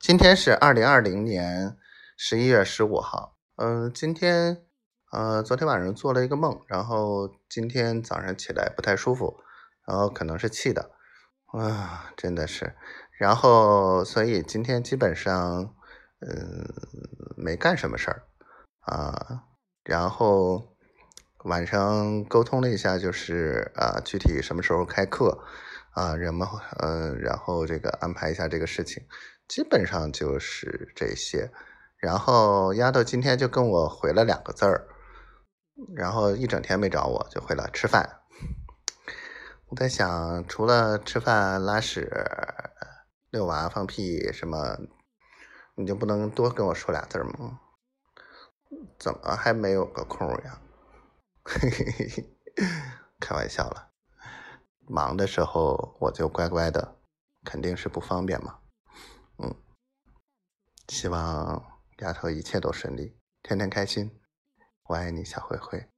今天是二零二零年十一月十五号。嗯，今天呃，昨天晚上做了一个梦，然后今天早上起来不太舒服，然后可能是气的，啊，真的是。然后所以今天基本上嗯没干什么事儿啊。然后晚上沟通了一下，就是啊，具体什么时候开课啊，人们嗯，然后这个安排一下这个事情。基本上就是这些，然后丫头今天就跟我回了两个字儿，然后一整天没找我，就回了吃饭。我在想，除了吃饭、拉屎、遛娃、放屁什么，你就不能多跟我说俩字吗？怎么还没有个空呀？嘿嘿嘿嘿，开玩笑了，忙的时候我就乖乖的，肯定是不方便嘛。希望丫头一切都顺利，天天开心。我爱你，小灰灰。